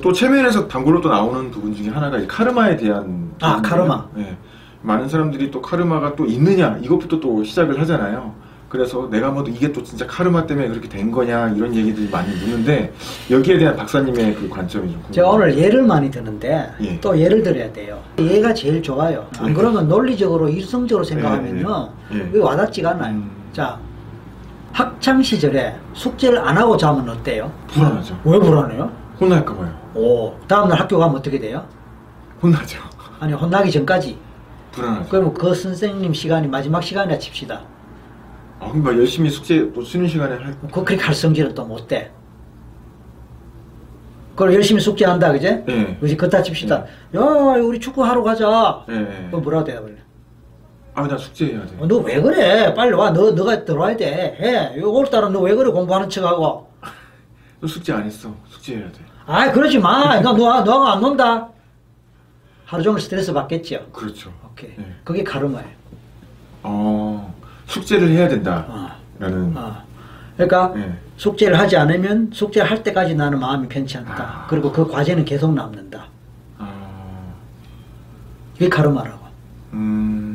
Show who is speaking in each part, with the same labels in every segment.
Speaker 1: 또 최면에서 단골로 또 나오는 부분 중에 하나가 이 카르마에 대한
Speaker 2: 아. 카르마.
Speaker 1: 예. 많은 사람들이 또 카르마가 또 있느냐 이것부터 또 시작을 하잖아요. 그래서 내가 뭐 이게 또 진짜 카르마 때문에 그렇게 된 거냐 이런 얘기들이 많이 묻는데 여기에 대한 박사님의 그 관점이 좀
Speaker 2: 제가
Speaker 1: 궁금해요.
Speaker 2: 오늘 예를 많이 드는데
Speaker 1: 예.
Speaker 2: 또 예를 들어야 돼요. 얘가 제일 좋아요. 안
Speaker 1: 예.
Speaker 2: 그러면 논리적으로 이성적으로 생각하면요.
Speaker 1: 예, 예.
Speaker 2: 와닿지가 않아요.
Speaker 1: 음.
Speaker 2: 자, 학창 시절에 숙제를 안 하고 자면 어때요?
Speaker 1: 불안하죠.
Speaker 2: 왜 불안해요?
Speaker 1: 혼날까 봐요.
Speaker 2: 오, 다음날 학교 가면 어떻게 돼요?
Speaker 1: 혼나죠.
Speaker 2: 아니, 혼나기 전까지.
Speaker 1: 불안하죠.
Speaker 2: 그러면 그 선생님 시간이 마지막 시간이라 칩시다.
Speaker 1: 아, 그럼 막 열심히 숙제 또 쉬는 시간에 할
Speaker 2: 그, 그렇게 할 성질은 또 못 돼. 그걸 열심히 숙제한다, 그제?
Speaker 1: 예.
Speaker 2: 그지? 그렇다 칩시다. 야, 우리 축구 하러 가자.
Speaker 1: 예, 예.
Speaker 2: 그럼 뭐라고 대답을 해?
Speaker 1: 아, 나 숙제해야 돼.
Speaker 2: 어, 너왜 그래? 빨리 와. 너, 너가 들어와야 돼. 해. 오늘따라 너 왜 그래? 공부하는 척하고.
Speaker 1: 너 숙제 안 했어. 숙제해야 돼.
Speaker 2: 아 그러지 마. 너, 너, 너하고 안 논다. 하루 종일 스트레스 받겠죠.
Speaker 1: 그렇죠.
Speaker 2: 오케이.
Speaker 1: 예.
Speaker 2: 그게 가르마예요.
Speaker 1: 어, 숙제를 해야 된다.
Speaker 2: 어.
Speaker 1: 라는.
Speaker 2: 어. 그러니까
Speaker 1: 예.
Speaker 2: 숙제를 하지 않으면 숙제를 할 때까지 나는 마음이 편치 않다.
Speaker 1: 아.
Speaker 2: 그리고 그 과제는 계속 남는다.
Speaker 1: 아,
Speaker 2: 이게 가르마라고.
Speaker 1: 음,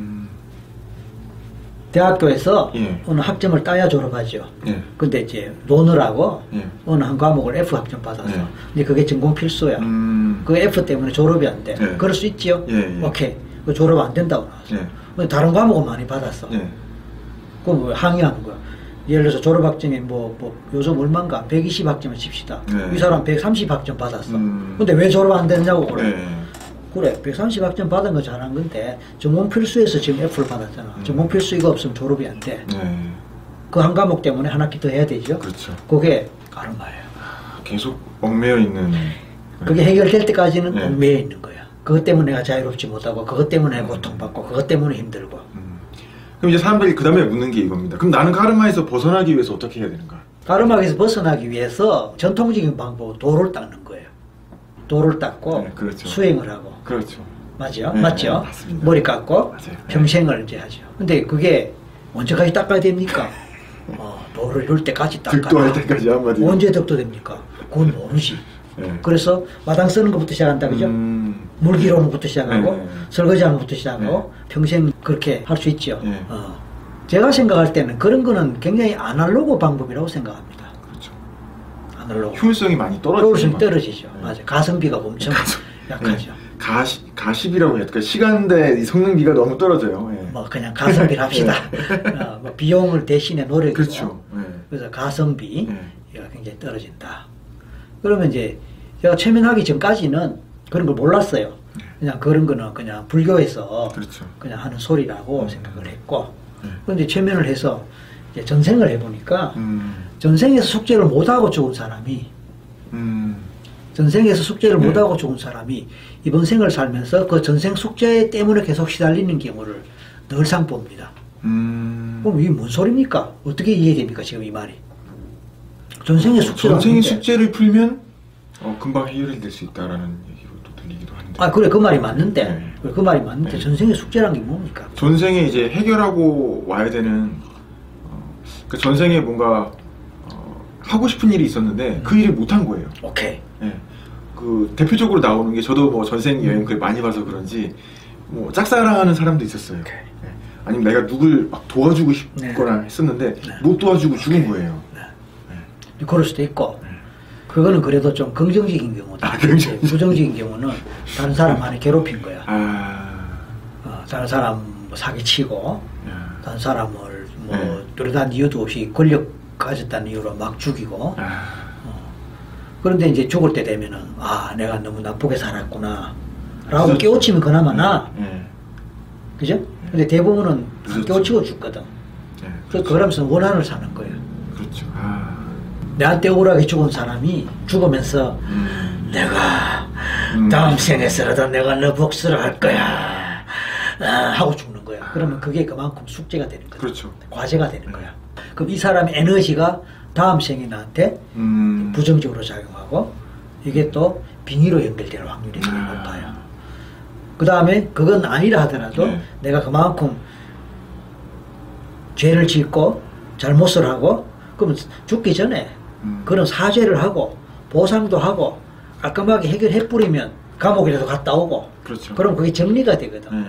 Speaker 2: 대학교에서
Speaker 1: 예.
Speaker 2: 어느 학점을 따야 졸업하죠.
Speaker 1: 예.
Speaker 2: 근데 이제 논을하고
Speaker 1: 예.
Speaker 2: 어느 한 과목을 F 학점 받아서
Speaker 1: 예.
Speaker 2: 이제 그게 전공 필수야.
Speaker 1: 음,
Speaker 2: 그 F 때문에 졸업이 안 돼.
Speaker 1: 예.
Speaker 2: 그럴 수 있지요?
Speaker 1: 예, 예.
Speaker 2: 오케이. 그 졸업 안 된다고 나왔어.
Speaker 1: 예.
Speaker 2: 근데 다른 과목은 많이 받았어.
Speaker 1: 예.
Speaker 2: 그럼 뭐 항의하는 거야. 예를 들어서 졸업학점이 뭐, 뭐 요즘 얼마인가 120학점을 칩시다.
Speaker 1: 네.
Speaker 2: 이 사람 130학점 받았어.
Speaker 1: 음.
Speaker 2: 근데 왜 졸업 안 됐냐고 그래.
Speaker 1: 예.
Speaker 2: 그래 130학점 받은 거 잘한 건데 전공 필수에서 지금 F를 받았잖아.
Speaker 1: 음.
Speaker 2: 전공 필수 이거 없으면 졸업이 안 돼.
Speaker 1: 예.
Speaker 2: 그한 과목 때문에 한 학기 더 해야 되죠.
Speaker 1: 그렇죠.
Speaker 2: 그게 가르마예요.
Speaker 1: 계속 얽매여 있는.
Speaker 2: 그게 해결될 때까지는
Speaker 1: 네.
Speaker 2: 얽매여 있는 거야. 그것 때문에 내가 자유롭지 못하고 그것 때문에 고통받고 그것 때문에 힘들고
Speaker 1: 음. 그럼 이제 사람들이 그 다음에 묻는 게 이겁니다. 그럼 나는 카르마에서 벗어나기 위해서 어떻게 해야 되는가?
Speaker 2: 가르마에서 벗어나기 위해서 전통적인 방법은 도를 닦는 거예 요. 도를 닦고
Speaker 1: 네, 그렇죠.
Speaker 2: 수행을 하고
Speaker 1: 그렇죠.
Speaker 2: 맞죠?
Speaker 1: 네,
Speaker 2: 맞죠?
Speaker 1: 네, 맞습니다.
Speaker 2: 머리 깎고
Speaker 1: 맞아요. 네.
Speaker 2: 평생을 이제 하죠. 근데 그게 언제까지 닦아야 됩니까? 어, 도를 이룰 때까지 닦아라.
Speaker 1: 득도할 때까지 한마디로.
Speaker 2: 언제 득도 됩니까? 그건 모르지.
Speaker 1: 예.
Speaker 2: 그래서 마당 쓰는 것부터 시작한다 그죠?
Speaker 1: 음,
Speaker 2: 물 기르는 것부터 시작하고
Speaker 1: 네.
Speaker 2: 설거지하는 것부터 시작하고 평생 그렇게 할 수 있죠.
Speaker 1: 네.
Speaker 2: 어. 제가 생각할 때는 그런 거는 굉장히 아날로그 방법이라고 생각합니다. 아날로그.
Speaker 1: 효율성이 많이 떨어지죠.
Speaker 2: 떨어지죠.
Speaker 1: 네.
Speaker 2: 맞아요. 가성비가 엄청 약하죠.
Speaker 1: 네. 가시, 가십이라고 해야 될까? 시간대 이 성능비가 너무 떨어져요. 예.
Speaker 2: 뭐 그냥 가성비를 합시다. 어, 뭐 비용을 대신에 노력이고.
Speaker 1: 그렇죠. 예.
Speaker 2: 그래서 가성비가
Speaker 1: 예.
Speaker 2: 굉장히 떨어진다. 그러면 이제 제가 최면하기 전까지는 그런 걸 몰랐어요. 그냥 그런 거는 그냥 불교에서
Speaker 1: 그렇죠.
Speaker 2: 그냥 하는 소리라고
Speaker 1: 음.
Speaker 2: 생각을 했고
Speaker 1: 네.
Speaker 2: 그런데 최면을 해서 이제 전생을 해보니까
Speaker 1: 음,
Speaker 2: 전생에서 숙제를 못하고 죽은 사람이
Speaker 1: 음,
Speaker 2: 전생에서 숙제를
Speaker 1: 네.
Speaker 2: 못하고 죽은 사람이 이번 생을 살면서 그 전생 숙제 때문에 계속 시달리는 경우를 늘상 봅니다.
Speaker 1: 음.
Speaker 2: 그럼 이게 뭔 소리입니까? 어떻게 이해됩니까 지금 이 말이? 전생의 숙제가
Speaker 1: 전생의
Speaker 2: 아닌데.
Speaker 1: 숙제를 풀면 어, 금방 해결이 될 수 있다라는 얘기로 또 들리기도 하는데.
Speaker 2: 아 그래 그 말이 맞는데
Speaker 1: 네.
Speaker 2: 그래, 그 말이 맞는데
Speaker 1: 네.
Speaker 2: 전생의 숙제란 게 뭡니까?
Speaker 1: 전생에 이제 해결하고 와야 되는 어, 그 전생에 뭔가 어, 하고 싶은 일이 있었는데 그 일을 못 한 거예요.
Speaker 2: 오케이
Speaker 1: 예. 그 대표적으로 나오는 게 저도 뭐 전생 여행 글 많이 봐서 그런지 뭐 짝사랑하는 사람도 있었어요.
Speaker 2: 오케이.
Speaker 1: 예. 아니면 내가 누굴 막 도와주고 싶거나 했었는데 못 도와주고 죽은 거예요.
Speaker 2: 그럴 수도 있고 그거는 그래도 좀 긍정적인 경우다.
Speaker 1: 아, 긍정적.
Speaker 2: 부정적인 경우는 다른 사람 많이 괴롭힌 거야.
Speaker 1: 아,
Speaker 2: 어, 다른 사람 뭐 사기치고
Speaker 1: 야,
Speaker 2: 다른 사람을 뭐
Speaker 1: 네.
Speaker 2: 뚜렷한 이유도 없이 권력 가졌다는 이유로 막 죽이고.
Speaker 1: 아,
Speaker 2: 그런데 이제 죽을 때 되면은 아 내가 너무 나쁘게 살았구나. 라고
Speaker 1: 그렇죠.
Speaker 2: 깨우치면 그나마 나
Speaker 1: 예,
Speaker 2: 그죠? 근데 대부분은 안
Speaker 1: 그렇죠.
Speaker 2: 깨우치고 죽거든.
Speaker 1: 예,
Speaker 2: 그 그러면서 원한을 사는 거예요.
Speaker 1: 그렇죠. 아,
Speaker 2: 내한테 억울하게 죽은 사람이 죽으면서
Speaker 1: 음,
Speaker 2: 내가
Speaker 1: 음.
Speaker 2: 다음 생에서라도 내가 너 복수를 할 거야. 아, 하고 죽는 거야. 그러면 그게 그만큼 숙제가 되는 거야.
Speaker 1: 그렇죠.
Speaker 2: 과제가 되는 거야 그럼 이 사람의 에너지가 다음 생에 나한테
Speaker 1: 음,
Speaker 2: 부정적으로 작용하고 이게 또 빙의로 연결될 확률이 되게
Speaker 1: 아.
Speaker 2: 높아요. 그 다음에 그건 아니라 하더라도
Speaker 1: 네.
Speaker 2: 내가 그만큼 죄를 짓고 잘못을 하고 그러면 죽기 전에
Speaker 1: 음.
Speaker 2: 그런 사죄를 하고 보상도 하고 깔끔하게 해결해 뿌리면 감옥이라도 갔다 오고
Speaker 1: 그렇죠.
Speaker 2: 그럼 그게 정리가 되거든.
Speaker 1: 예.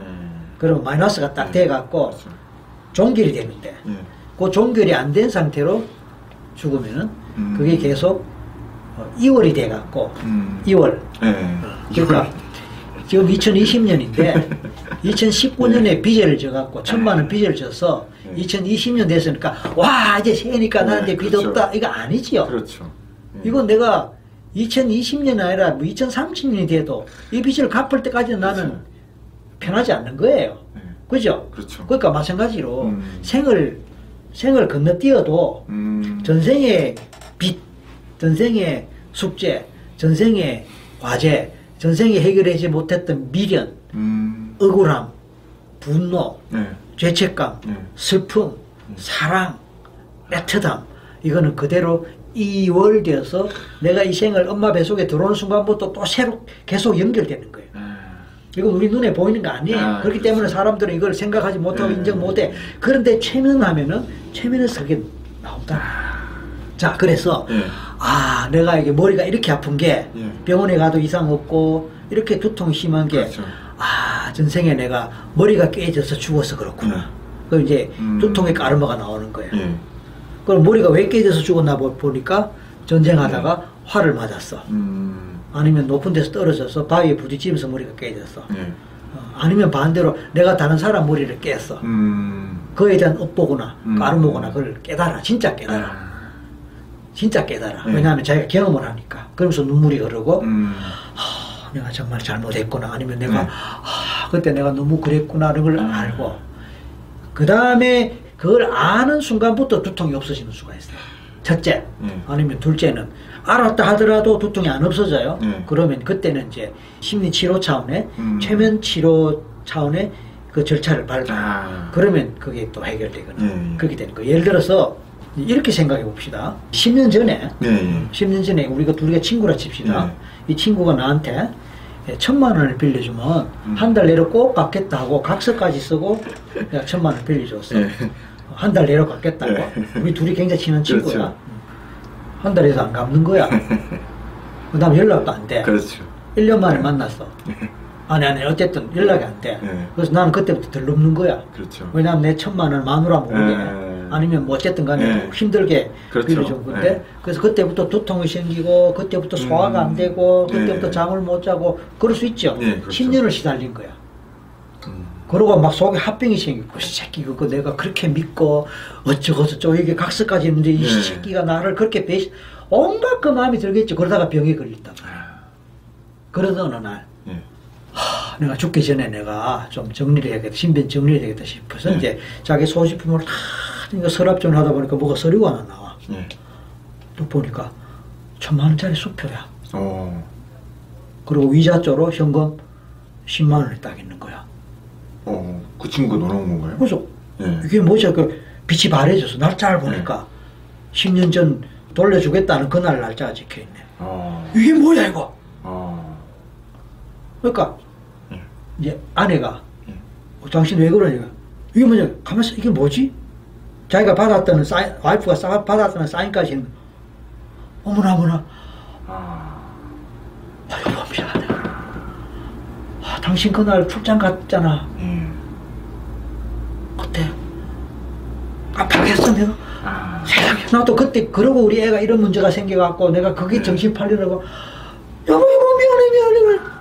Speaker 2: 그럼 마이너스가 딱
Speaker 1: 네.
Speaker 2: 돼갖고
Speaker 1: 그렇죠.
Speaker 2: 종결이 되는데
Speaker 1: 예.
Speaker 2: 그 종결이 안 된 상태로 죽으면은
Speaker 1: 음.
Speaker 2: 그게 계속 어, 2월이 돼갖고
Speaker 1: 음.
Speaker 2: 2월
Speaker 1: 예.
Speaker 2: 그러니까 지금 2020년인데 2019년에 빚을 져갖고 천만 원 빚을 져서
Speaker 1: 네.
Speaker 2: 2020년 됐으니까 와 이제 새니까
Speaker 1: 네,
Speaker 2: 나한테 빚
Speaker 1: 그렇죠.
Speaker 2: 없다 이거 아니지요.
Speaker 1: 그렇죠. 예.
Speaker 2: 이건 내가 2020년이 아니라 뭐 2030년이 돼도 이 빚을 갚을 때까지 는 나는
Speaker 1: 그렇죠.
Speaker 2: 편하지 않는 거예요.
Speaker 1: 예.
Speaker 2: 그죠?
Speaker 1: 그렇죠.
Speaker 2: 그러니까 마찬가지로
Speaker 1: 음.
Speaker 2: 생을 생을 건너뛰어도
Speaker 1: 음.
Speaker 2: 전생의 빚, 전생의 숙제, 전생의 과제, 전생에 해결하지 못했던 미련,
Speaker 1: 음.
Speaker 2: 억울함, 분노,
Speaker 1: 예.
Speaker 2: 죄책감,
Speaker 1: 예.
Speaker 2: 슬픔, 사랑, 애틋함 이거는 그대로 이월되어서 내가 이 생을 엄마 뱃속에 들어오는 순간부터 또 새로 계속 연결되는 거예요.
Speaker 1: 예.
Speaker 2: 이건 우리 눈에 보이는 거 아니에요.
Speaker 1: 아,
Speaker 2: 그렇기
Speaker 1: 그렇죠.
Speaker 2: 때문에 사람들은 이걸 생각하지 못하고
Speaker 1: 네.
Speaker 2: 인정 못해. 그런데 최면하면은 최면에서 그게 나온다. 자, 그래서
Speaker 1: 예.
Speaker 2: 아, 내가 이게 머리가 이렇게 아픈 게
Speaker 1: 예.
Speaker 2: 병원에 가도 이상 없고 이렇게 두통이 심한 게
Speaker 1: 그렇죠.
Speaker 2: 아, 전생에 내가 머리가 깨져서 죽어서 그렇구나.
Speaker 1: 네.
Speaker 2: 그럼 이제
Speaker 1: 음.
Speaker 2: 두통의 까르마가 나오는 거예요.
Speaker 1: 예.
Speaker 2: 그럼 머리가 왜 깨져서 죽었나 보- 보니까 전쟁하다가 화를 맞았어.
Speaker 1: 음.
Speaker 2: 아니면 높은 데서 떨어져서 바위에 부딪히면서 머리가 깨졌어.
Speaker 1: 예.
Speaker 2: 어, 아니면 반대로 내가 다른 사람 머리를 깼어.
Speaker 1: 음.
Speaker 2: 그에 대한 업보거나
Speaker 1: 음.
Speaker 2: 까르모거나 그걸 깨달아. 진짜 깨달아.
Speaker 1: 아.
Speaker 2: 진짜 깨달아.
Speaker 1: 네.
Speaker 2: 왜냐하면 자기가 경험을 하니까. 그러면서 눈물이 흐르고
Speaker 1: 음.
Speaker 2: 하, 내가 정말 잘못했구나. 아니면 내가
Speaker 1: 네.
Speaker 2: 하, 그때 내가 너무 그랬구나를 걸
Speaker 1: 음.
Speaker 2: 알고 그 다음에 그걸 아는 순간부터 두통이 없어지는 수가 있어요. 첫째,
Speaker 1: 네.
Speaker 2: 아니면 둘째는 알았다 하더라도 두통이 안 없어져요.
Speaker 1: 네.
Speaker 2: 그러면 그때는 이제 심리 치료 차원의
Speaker 1: 음.
Speaker 2: 최면 치료 차원의 그 절차를 밟아요.
Speaker 1: 아.
Speaker 2: 그러면 그게 또 해결되거든요.
Speaker 1: 예, 예.
Speaker 2: 그렇게 되는 거예요. 예를 들어서 이렇게 생각해 봅시다. 10년 전에
Speaker 1: 예. 예.
Speaker 2: 10년 전에 우리가 둘이가 친구라 칩시다.
Speaker 1: 네.
Speaker 2: 이 친구가 나한테 예, 천만 원을 빌려주면
Speaker 1: 음.
Speaker 2: 한달 내로 꼭 갚겠다 하고 각서까지 쓰고 내가 천만 원을 빌려줬어.
Speaker 1: 예.
Speaker 2: 한달 내로 갚겠다고.
Speaker 1: 네.
Speaker 2: 우리 둘이 굉장히 친한 친구야.
Speaker 1: 그렇죠.
Speaker 2: 한 달에서 안 갚는 거야. 그 다음 연락도 안 돼.
Speaker 1: 그렇죠.
Speaker 2: 1년 만에 만났어. 아니, 아니, 어쨌든 연락이 안 돼.
Speaker 1: 네.
Speaker 2: 그래서 나는 그때부터 덜 넘는 거야.
Speaker 1: 그렇죠.
Speaker 2: 왜냐하면 내 천만 원 마누라 모르게
Speaker 1: 네.
Speaker 2: 아니면 뭐 어쨌든 간에
Speaker 1: 네.
Speaker 2: 힘들게
Speaker 1: 그렇죠.
Speaker 2: 빌려준 건데
Speaker 1: 네.
Speaker 2: 그래서 그때부터 두통이 생기고 그때부터 소화가 안
Speaker 1: 음.
Speaker 2: 되고 그때부터
Speaker 1: 네.
Speaker 2: 잠을 못 자고 그럴 수 있죠.
Speaker 1: 네, 그렇죠.
Speaker 2: 10년을 시달린 거야.
Speaker 1: 음.
Speaker 2: 그러고 막 속에 합병이 생기고 이 새끼 그거 내가 그렇게 믿고 어쩌고저쩌고 이게 각서까지 했는데 이
Speaker 1: 네.
Speaker 2: 새끼가 나를 그렇게 배신 온갖 그 마음이 들겠지 그러다가 병에 걸렸다
Speaker 1: 아.
Speaker 2: 그러던 어느 날
Speaker 1: 예.
Speaker 2: 하, 내가 죽기 전에 내가 좀 정리를 해야겠다 신변 정리를 해야겠다 싶어서
Speaker 1: 네.
Speaker 2: 이제 자기 소지품을 다 이거 서랍 좀 하다 보니까 뭐가 서류가 하나 나와
Speaker 1: 예.
Speaker 2: 또 보니까 천만 원짜리 수표야
Speaker 1: 어.
Speaker 2: 그리고 위자료로 현금 10만 원이 딱 있는 거야
Speaker 1: 어. 그 친구가 놀아온 건가요?
Speaker 2: 그래서
Speaker 1: 예.
Speaker 2: 이게 뭐지? 그 빛이 바래져서 날짜를 보니까 10년 전 돌려주겠다는 그날 날짜가 찍혀 있네.
Speaker 1: 어.
Speaker 2: 이게 뭐야 이거?
Speaker 1: 어.
Speaker 2: 그러니까
Speaker 1: 예.
Speaker 2: 이제 아내가
Speaker 1: 예.
Speaker 2: 어, 당신 왜 그러냐? 이게 뭐냐? 가만있어 이게 뭐지? 자기가 받았다는 사인, 와이프가 사, 받았다는 사인까지 있는 어머나 어머나
Speaker 1: 아.
Speaker 2: 아 여보 미안해. 아, 당신 그날 출장 갔잖아.
Speaker 1: 예.
Speaker 2: 그때 내가.
Speaker 1: 아.
Speaker 2: 세상에 나도 그때 그러고 우리 애가 이런 문제가 생겨갖고 내가 그게
Speaker 1: 네.
Speaker 2: 정신 팔리려고 여보 여보 미안해 미안해 미안해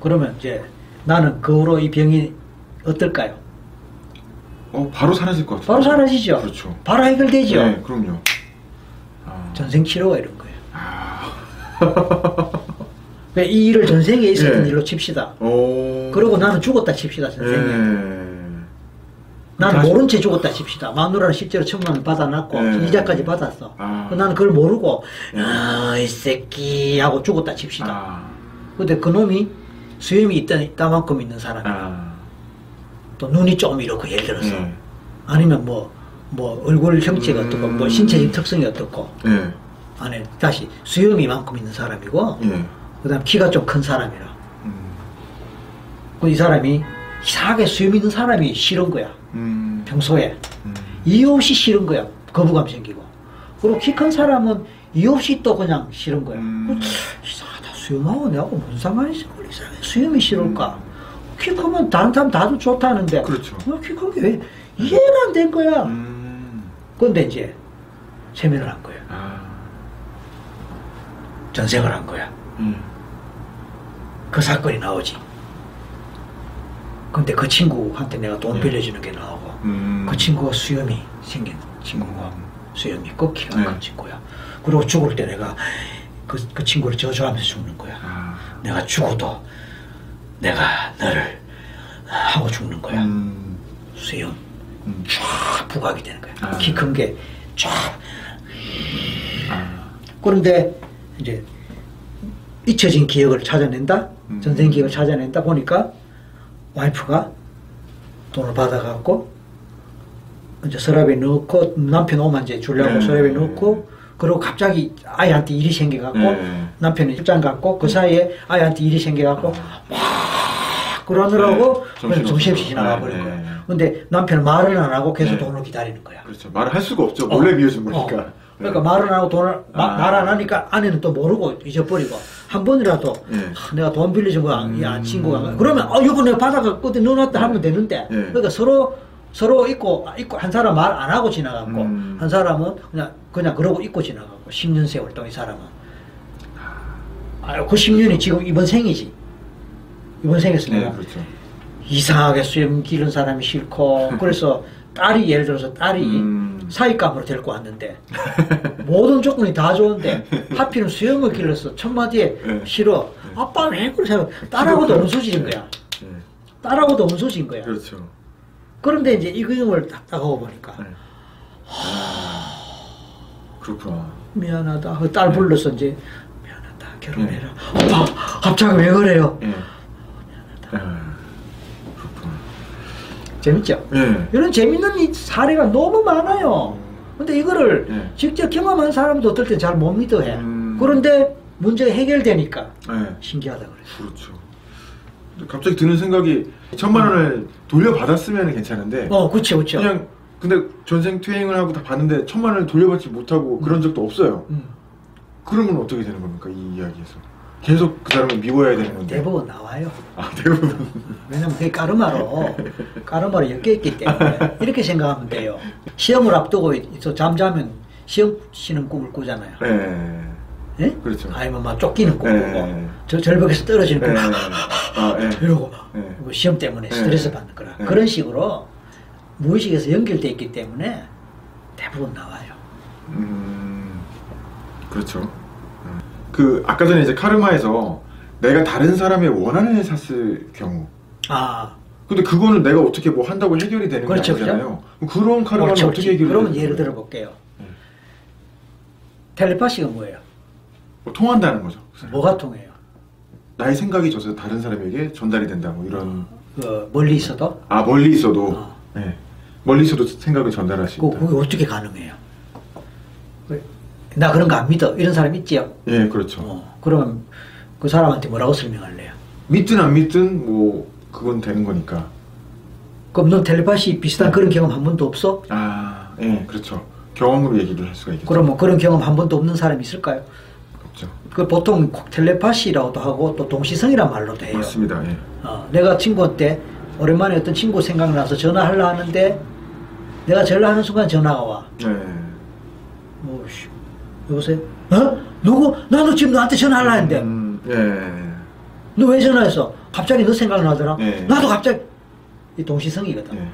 Speaker 2: 그러면 이제 나는 그 후로 이 병이 어떨까요?
Speaker 1: 어, 바로 사라질 것 같아요.
Speaker 2: 바로 사라지죠.
Speaker 1: 그렇죠.
Speaker 2: 바로 해결되죠.
Speaker 1: 네, 그럼요. 아.
Speaker 2: 전생 치료가 이런 거예요.
Speaker 1: 아.
Speaker 2: 이 일을 전생에 있었던
Speaker 1: 네.
Speaker 2: 일로 칩시다.
Speaker 1: 오.
Speaker 2: 그러고 나는 죽었다 칩시다 전생에.
Speaker 1: 예. 다시-
Speaker 2: 모른 채 죽었다 칩시다. 마누라는 실제로 천만 원 받아놨고
Speaker 1: 네.
Speaker 2: 이자까지 받았어.
Speaker 1: 아.
Speaker 2: 그 나는 그걸 모르고
Speaker 1: 네.
Speaker 2: 아이 새끼 하고 죽었다 칩시다.
Speaker 1: 아.
Speaker 2: 근데 그 놈이 수염이 있다, 있다만큼 있는 사람이야.
Speaker 1: 아.
Speaker 2: 또 눈이 좀 이렇고 예를 들어서.
Speaker 1: 예.
Speaker 2: 아니면 뭐, 뭐 얼굴 형체가
Speaker 1: 음.
Speaker 2: 어떻고, 뭐 신체적 특성이 어떻고.
Speaker 1: 예.
Speaker 2: 안에 다시 수염이 이만큼 있는 사람이고,
Speaker 1: 예.
Speaker 2: 그 다음 키가 좀 큰 사람이라.
Speaker 1: 음.
Speaker 2: 그이 사람이 이상하게 수염 있는 사람이 싫은 거야.
Speaker 1: 음.
Speaker 2: 평소에.
Speaker 1: 음.
Speaker 2: 이유 없이 싫은 거야. 거부감 생기고. 그리고 키 큰 사람은 이유 없이 또 그냥 싫은 거야.
Speaker 1: 음.
Speaker 2: 이상하다. 수염하고 내하고 무슨 상관이 있어? 이상해. 수염이 싫을까? 키 크면 다른 사람 다도 좋다는데.
Speaker 1: 그렇죠.
Speaker 2: 어, 키큰게왜 이해가 안 된 거야.
Speaker 1: 음.
Speaker 2: 그런데 이제 세면을 한 거야.
Speaker 1: 아.
Speaker 2: 전생을 한 거야.
Speaker 1: 음.
Speaker 2: 그 사건이 나오지. 근데 그 친구한테 내가 돈
Speaker 1: 네.
Speaker 2: 빌려주는 게 나오고
Speaker 1: 음.
Speaker 2: 그 친구가 수염이 생긴 친구가 수염이 있고 키가
Speaker 1: 네.
Speaker 2: 큰 친구야. 그리고 죽을 때 내가 그, 그 친구를 저주하면서 죽는 거야.
Speaker 1: 아.
Speaker 2: 내가 죽어도 내가 너를 하고 죽는 거야.
Speaker 1: 음.
Speaker 2: 수염
Speaker 1: 음.
Speaker 2: 쫙 부각이 되는 거야.
Speaker 1: 아.
Speaker 2: 키큰 게 쫙.
Speaker 1: 아.
Speaker 2: 그런데 이제 잊혀진 기억을 찾아낸다.
Speaker 1: 음.
Speaker 2: 전생 기억을 찾아낸다 보니까 와이프가 돈을 받아갖고 이제 서랍에 넣고 남편 오면 이제 주려고
Speaker 1: 네.
Speaker 2: 서랍에 넣고 그리고 갑자기 아이한테 일이 생겨갖고
Speaker 1: 네.
Speaker 2: 남편이 입장 갖고 그 사이에 아이한테 일이 생겨갖고 막 그러느라고
Speaker 1: 네.
Speaker 2: 정신없이
Speaker 1: 정신없이.
Speaker 2: 지나가
Speaker 1: 네,
Speaker 2: 버린 거야.
Speaker 1: 네.
Speaker 2: 근데 남편은 말을 안 하고 계속
Speaker 1: 네.
Speaker 2: 돈을 기다리는 거야.
Speaker 1: 그렇죠. 말을 할 수가 없죠. 몰래
Speaker 2: 어.
Speaker 1: 비워준 거니까.
Speaker 2: 어. 그러니까 말을 안 하고 돈을
Speaker 1: 아.
Speaker 2: 말안 하니까 아내는 또 모르고 잊어버리고 한 번이라도
Speaker 1: 예.
Speaker 2: 하, 내가 돈 빌려준 거야
Speaker 1: 음.
Speaker 2: 야 친구가 그러면 어 이거 내가 받아가 어디 넣어놨다 하면 되는데
Speaker 1: 예.
Speaker 2: 그러니까 서로 서로 잊고 잊고 한 사람 말 안 하고 지나갔고
Speaker 1: 음.
Speaker 2: 한 사람은 그냥 그냥 그러고 잊고 지나갔고 10년 세월 동안 이 사람은 아, 그 10년이 지금 이번 생이지 이번 생에서
Speaker 1: 네,
Speaker 2: 내가
Speaker 1: 그렇죠.
Speaker 2: 이상하게 수염 기른 사람이 싫고 그래서 딸이 예를 들어서 딸이
Speaker 1: 음.
Speaker 2: 사익감으로 데리고 왔는데 모든 조건이 다 좋은데 하필은 수염을 길러서 첫 마디에
Speaker 1: 네.
Speaker 2: 싫어 아빠 왜 생각 딸하고도 온소질인 거야
Speaker 1: 네.
Speaker 2: 딸하고도 온소질인 거야
Speaker 1: 그렇죠.
Speaker 2: 그런데 이제 이 경험을 딱 따가고 보니까
Speaker 1: 네. 아. 그렇구나.
Speaker 2: 미안하다 그딸 불러서 이제 미안하다 결혼해라 아빠 갑자기 왜 그래요
Speaker 1: 예. 아, 그렇구나.
Speaker 2: 재밌죠
Speaker 1: 예.
Speaker 2: 이런 재밌는 이 사례가 너무 많아요. 근데 이거를
Speaker 1: 예.
Speaker 2: 직접 경험한 사람도 어떨 땐 잘 못 믿어 해.
Speaker 1: 음.
Speaker 2: 그런데 문제가 해결되니까
Speaker 1: 예.
Speaker 2: 신기하다 그래서.
Speaker 1: 그렇죠. 갑자기 드는 생각이 천만 원을 돌려받았으면 괜찮은데
Speaker 2: 어, 그렇죠, 그렇죠.
Speaker 1: 그냥 근데 전생 퇴행을 하고 다 봤는데 천만 원을 돌려받지 못하고 그런 적도 없어요.
Speaker 2: 음,
Speaker 1: 그러면 어떻게 되는 겁니까 이 이야기에서? 계속 그 사람을 미워해야 되는 건데.
Speaker 2: 대부분 나와요.
Speaker 1: 아 대부분.
Speaker 2: 왜냐면 그게 까르마로 까르마로 엮여 있기 때문에 이렇게 생각하면 돼요. 시험을 앞두고 있어 잠자면 시험 치는 꿈을 꾸잖아요.
Speaker 1: 네.
Speaker 2: 예?
Speaker 1: 그렇죠.
Speaker 2: 아니면 막 쫓기는 꿈 꾸고
Speaker 1: 네.
Speaker 2: 저 절벽에서 떨어지는 꿈
Speaker 1: 네. 아 예.
Speaker 2: 이러고
Speaker 1: 네.
Speaker 2: 뭐 시험 때문에
Speaker 1: 네.
Speaker 2: 스트레스 받는 거라
Speaker 1: 네.
Speaker 2: 그런 식으로 무의식에서 연결돼 있기 때문에 대부분 나와요.
Speaker 1: 음, 그렇죠. 음. 그 아까 전에 이제 카르마에서 내가 다른 사람의 원한을 샀을 경우.
Speaker 2: 아,
Speaker 1: 근데 그거는 내가 어떻게 뭐 한다고 해결이 되는
Speaker 2: 그렇죠,
Speaker 1: 게 아니잖아요. 그럼 그런 카르마는
Speaker 2: 옳지,
Speaker 1: 어떻게
Speaker 2: 옳지.
Speaker 1: 해결이 되는
Speaker 2: 예를? 들어 볼게요.
Speaker 1: 네.
Speaker 2: 텔레파시가 뭐예요?
Speaker 1: 뭐 통한다는 거죠.
Speaker 2: 뭐가 통해요?
Speaker 1: 나의 생각이 져서 다른 사람에게 전달이 된다. 뭐 이런.
Speaker 2: 그 멀리 있어도
Speaker 1: 아 멀리 있어도.
Speaker 2: 어.
Speaker 1: 네. 멀리 있어도 생각을 전달할 수
Speaker 2: 그,
Speaker 1: 있다.
Speaker 2: 그게 어떻게 가능해요? 왜? 나 그런 거 안 믿어. 이런 사람 있지요?
Speaker 1: 예, 그렇죠.
Speaker 2: 어, 그러면 그 사람한테 뭐라고 설명할래요?
Speaker 1: 믿든 안 믿든 뭐 그건 되는 거니까.
Speaker 2: 그럼 넌 텔레파시 비슷한 그런 경험 한 번도 없어?
Speaker 1: 아, 예, 그렇죠. 경험으로 얘기를 할 수가 있겠죠.
Speaker 2: 그러면 그런 경험 한 번도 없는 사람이 있을까요?
Speaker 1: 없죠.
Speaker 2: 그 보통 텔레파시라고도 하고 또 동시성이란 말로도 해요.
Speaker 1: 맞습니다. 예.
Speaker 2: 어, 내가 친구한테 오랜만에 어떤 친구 생각나서 전화하려 하는데 내가 전화하는 순간 전화가 와.
Speaker 1: 네.
Speaker 2: 여보세요? 어? 누구? 나도 지금 너한테 전화하려 하는데
Speaker 1: 음, 예.
Speaker 2: 너 왜 전화했어? 갑자기 너 생각나더라?
Speaker 1: 네.
Speaker 2: 나도 갑자기 이 동시성이거든.
Speaker 1: 예.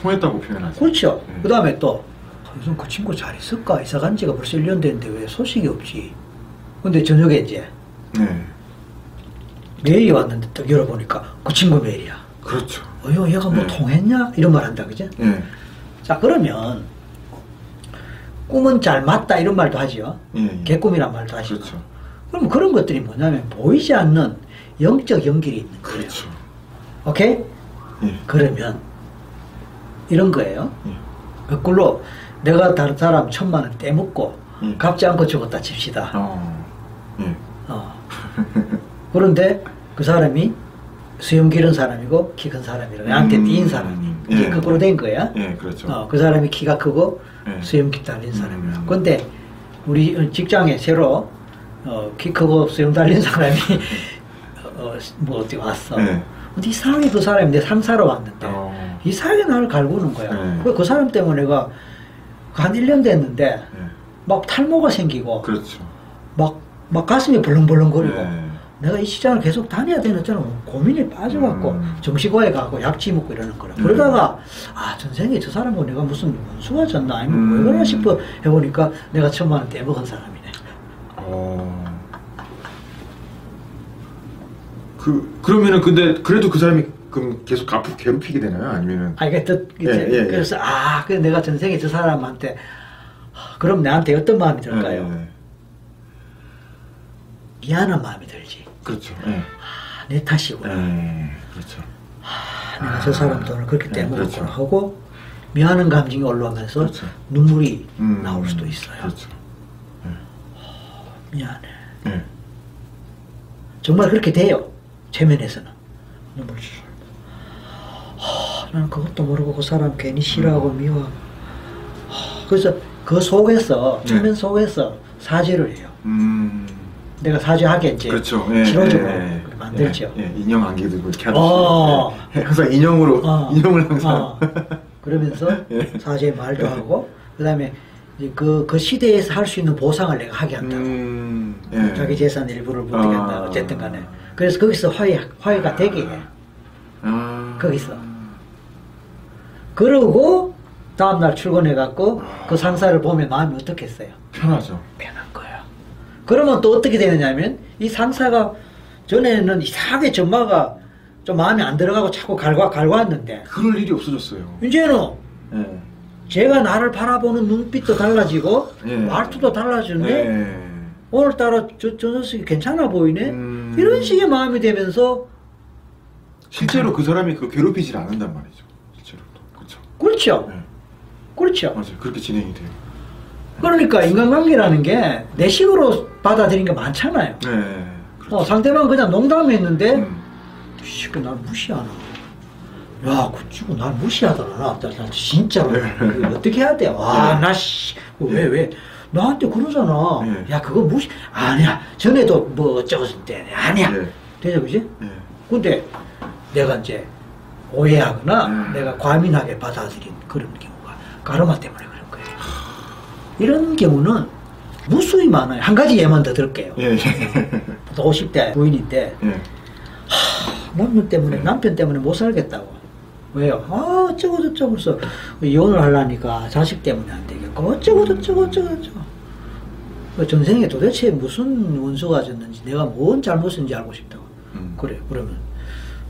Speaker 1: 통했다고 표현하죠.
Speaker 2: 그렇죠.
Speaker 1: 네.
Speaker 2: 그 다음에 또 무슨 그 친구 잘 있을까? 이사 간 지가 벌써 1년 됐는데 왜 소식이 없지? 근데 저녁에 이제
Speaker 1: 네.
Speaker 2: 메일이 왔는데 딱 열어보니까 그 친구 메일이야.
Speaker 1: 그렇죠.
Speaker 2: 어여 얘가 뭐
Speaker 1: 네.
Speaker 2: 통했냐? 이런 말 한다 그죠?
Speaker 1: 예.
Speaker 2: 자 그러면 꿈은 잘 맞다 이런 말도 하지요.
Speaker 1: 예. 예.
Speaker 2: 개꿈이란 말도 하시고.
Speaker 1: 그렇죠.
Speaker 2: 그럼 그런 것들이 뭐냐면 보이지 않는 영적 연결이 있는 거예요.
Speaker 1: 그렇죠.
Speaker 2: 오케이?
Speaker 1: 예.
Speaker 2: 그러면 이런 거예요.
Speaker 1: 예.
Speaker 2: 거꾸로 내가 다른 사람 천만 원 떼먹고
Speaker 1: 예.
Speaker 2: 갚지 않고 죽었다 칩시다.
Speaker 1: 어. 예.
Speaker 2: 어. 그런데 그 사람이 수염 기른 사람이고 키 큰 사람이라 나한테
Speaker 1: 음.
Speaker 2: 띄인 사람이 이게
Speaker 1: 예.
Speaker 2: 거꾸로 된 거야.
Speaker 1: 예, 그렇죠.
Speaker 2: 어, 그 사람이 키가 크고
Speaker 1: 예.
Speaker 2: 수염 기 달린 사람이라.
Speaker 1: 음.
Speaker 2: 근데 우리 직장에 새로 어, 키 크고 수염 달린 사람이 어, 뭐 어디 왔어.
Speaker 1: 네.
Speaker 2: 근데 이상하게 그 사람이 내 상사로 왔는데
Speaker 1: 어.
Speaker 2: 이상하게 나를 갈구는 거야.
Speaker 1: 네.
Speaker 2: 그그 사람 때문에 내가 한 1년 됐는데
Speaker 1: 네.
Speaker 2: 막 탈모가 생기고
Speaker 1: 그렇죠.
Speaker 2: 막, 막 가슴이 벌렁벌렁거리고
Speaker 1: 네.
Speaker 2: 내가 이 시장을 계속 다녀야 되는 저는 고민에 빠져갖고
Speaker 1: 음.
Speaker 2: 정신과에 가고 약지 먹고 이러는 거라.
Speaker 1: 음.
Speaker 2: 그러다가 아 전생에 저 사람하고 내가 무슨 원수가 졌나 아니면
Speaker 1: 음.
Speaker 2: 왜 그러나 싶어 해보니까 내가 천만 원 떼먹은 사람이네.
Speaker 1: 어. 그 그러면은 근데 그래도 그 사람이 그럼 계속 갚 괴롭히게 되나요? 아니면은
Speaker 2: 아 이게 뜻
Speaker 1: 예, 예, 예.
Speaker 2: 그래서 아 그래 내가 전생에 저 사람한테 하, 그럼 나한테 어떤 마음이 들까요?
Speaker 1: 네, 네.
Speaker 2: 미안한 마음이 들지.
Speaker 1: 그렇죠. 예.
Speaker 2: 아, 내 탓이구나.
Speaker 1: 네. 그렇죠.
Speaker 2: 아, 내가 저 사람 돈을 그렇게
Speaker 1: 네,
Speaker 2: 떼먹었구나
Speaker 1: 그렇죠.
Speaker 2: 하고 미안한 감정이 올라오면서
Speaker 1: 그렇죠.
Speaker 2: 눈물이
Speaker 1: 음,
Speaker 2: 나올 수도 있어요.
Speaker 1: 그렇죠.
Speaker 2: 미안해.
Speaker 1: 예.
Speaker 2: 정말 그렇게 돼요. 체면에서는. 눈물 하, 나는 그것도 모르고 그 사람 괜히 싫어하고
Speaker 1: 음.
Speaker 2: 하, 그래서 그 속에서,
Speaker 1: 네.
Speaker 2: 체면 속에서 사죄를 해요.
Speaker 1: 음.
Speaker 2: 내가 사죄하게 이제
Speaker 1: 그렇죠. 예,
Speaker 2: 실효적으로
Speaker 1: 예, 예.
Speaker 2: 만들죠.
Speaker 1: 예, 예. 인형 안개도 그렇게 하듯이.
Speaker 2: 어.
Speaker 1: 예. 항상 인형으로
Speaker 2: 어.
Speaker 1: 인형을 항상
Speaker 2: 어. 그러면서
Speaker 1: 예.
Speaker 2: 사죄 말도
Speaker 1: 예.
Speaker 2: 하고, 그 다음에 그, 그 시대에서 할 수 있는 보상을 내가 하게 한다고.
Speaker 1: 음. 예.
Speaker 2: 자기 재산 일부를 못 되겠다.
Speaker 1: 아.
Speaker 2: 어쨌든 간에. 그래서 거기서 화해, 화해가 되게 해.
Speaker 1: 아.
Speaker 2: 거기서. 그러고 다음날 출근해갖고 그 상사를 보면 마음이 어떻겠어요?
Speaker 1: 편하죠.
Speaker 2: 편한 거야. 그러면 또 어떻게 되느냐면 이 상사가 전에는 이상하게 전마가 좀 마음에 안 들어가고 자꾸 갈과 갈구했는데
Speaker 1: 그럴 일이 없어졌어요.
Speaker 2: 이제는
Speaker 1: 예.
Speaker 2: 제가 나를 바라보는 눈빛도 달라지고
Speaker 1: 예.
Speaker 2: 말투도 달라지는데
Speaker 1: 예.
Speaker 2: 오늘따라 저, 저 녀석이 괜찮아 보이네
Speaker 1: 음.
Speaker 2: 이런 식의 마음이 되면서
Speaker 1: 실제로 그 사람이 그 괴롭히질 않는단 말이죠. 실제로도. 그렇죠.
Speaker 2: 그렇죠
Speaker 1: 예.
Speaker 2: 그렇죠
Speaker 1: 맞아요. 그렇게 진행이 돼요.
Speaker 2: 그러니까 인간관계라는 게 내 식으로 받아들인 게 많잖아요.
Speaker 1: 예. 그렇죠.
Speaker 2: 어, 상대방 그냥 농담했는데,
Speaker 1: 음.
Speaker 2: 이 새끼 날 무시하나. 야, 그 친구 날 무시하더라. 나, 나, 나 진짜로. 이거 어떻게 해야 돼? 와,
Speaker 1: 네.
Speaker 2: 나, 씨. 왜, 왜? 나한테 그러잖아.
Speaker 1: 네.
Speaker 2: 야, 그거 무시, 아니야. 전에도 뭐 어쩌고 저쩌고 아니야.
Speaker 1: 네.
Speaker 2: 되죠, 그지?
Speaker 1: 예.
Speaker 2: 근데 내가 이제 오해하거나
Speaker 1: 음.
Speaker 2: 내가 과민하게 받아들인 그런 경우가 가르마 때문에. 이런 경우는 무수히 많아요. 한 가지 예만 더 들을게요.
Speaker 1: 예. 예.
Speaker 2: 50대 부인인데
Speaker 1: 예.
Speaker 2: 남편 때문에 남편 때문에 못 살겠다고. 왜요? 아 어쩌고 저쩌고 그래서 이혼을 하려니까 자식 때문에 안 되겠고 어쩌고 저쩌고 어쩌고 저쩌고 그 전생에 도대체 무슨 원수가 졌는지 내가 뭔 잘못인지 알고 싶다고.
Speaker 1: 음.
Speaker 2: 그래 그러면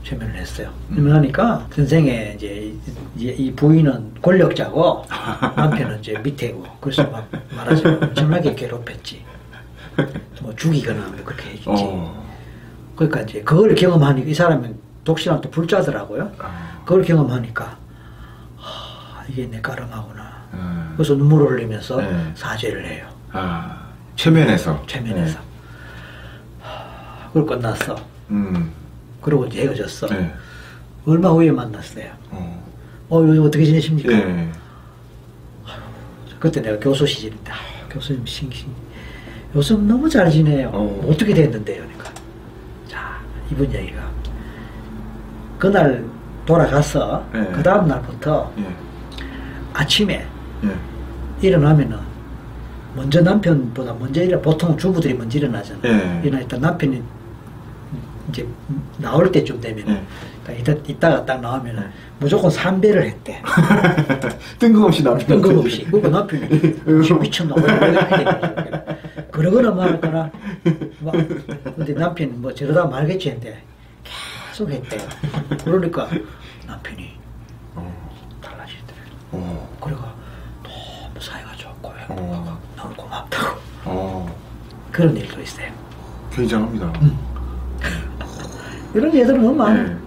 Speaker 2: 최면을 했어요.
Speaker 1: 음.
Speaker 2: 최면하니까 전생에 이제 이, 이 부인은 권력자고 남편은 이제 밑에고 그래서 막 말하자면 엄청나게 괴롭혔지. 뭐 죽이거나 뭐 그렇게 해주지.
Speaker 1: 어.
Speaker 2: 그러니까 이제 그걸 경험하니까 이 사람은 독실한 또 불자더라고요.
Speaker 1: 아.
Speaker 2: 그걸 경험하니까 하, 이게 내 까름하구나.
Speaker 1: 음.
Speaker 2: 그래서 눈물을 흘리면서
Speaker 1: 네.
Speaker 2: 사죄를 해요.
Speaker 1: 아. 최면에서.
Speaker 2: 최면에서. 하, 그걸 끝났어.
Speaker 1: 예. 음.
Speaker 2: 그러고 이제 헤어졌어.
Speaker 1: 네.
Speaker 2: 얼마 후에 만났어요.
Speaker 1: 어.
Speaker 2: 어, 요즘 어떻게 지내십니까?
Speaker 1: 예.
Speaker 2: 그때 내가 교수 시절인데, 아, 교수님 싱싱. 요즘 너무 잘 지내요.
Speaker 1: 어.
Speaker 2: 어떻게 됐는데요? 그러니까. 자, 이분 얘기가. 그날 돌아가서,
Speaker 1: 네.
Speaker 2: 그 다음 날부터
Speaker 1: 예.
Speaker 2: 아침에
Speaker 1: 예.
Speaker 2: 일어나면은, 먼저 남편보다 먼저 일어, 보통 주부들이 먼저 일어나잖아요.
Speaker 1: 예.
Speaker 2: 일어나니까 남편이 이제 나올 때쯤 되면은,
Speaker 1: 예.
Speaker 2: 딱 이따, 이따가 딱 나오면은,
Speaker 1: 네.
Speaker 2: 무조건 삼배를 했대.
Speaker 1: 뜬금없이 남편
Speaker 2: 뜬금없이. 그리고 남편이 미쳤나? 그러거나 말거나. 막, 근데 남편이 뭐 저러다 말겠지 했는데 계속 했대요. 그러니까 남편이
Speaker 1: 어.
Speaker 2: 달라지더래.
Speaker 1: 어.
Speaker 2: 그래가 너무 사이가 좋고
Speaker 1: 어.
Speaker 2: 너무 고맙다고.
Speaker 1: 어.
Speaker 2: 그런 일도 있어요.
Speaker 1: 굉장합니다.
Speaker 2: 이런 예들은 너무 많아요.
Speaker 1: 예.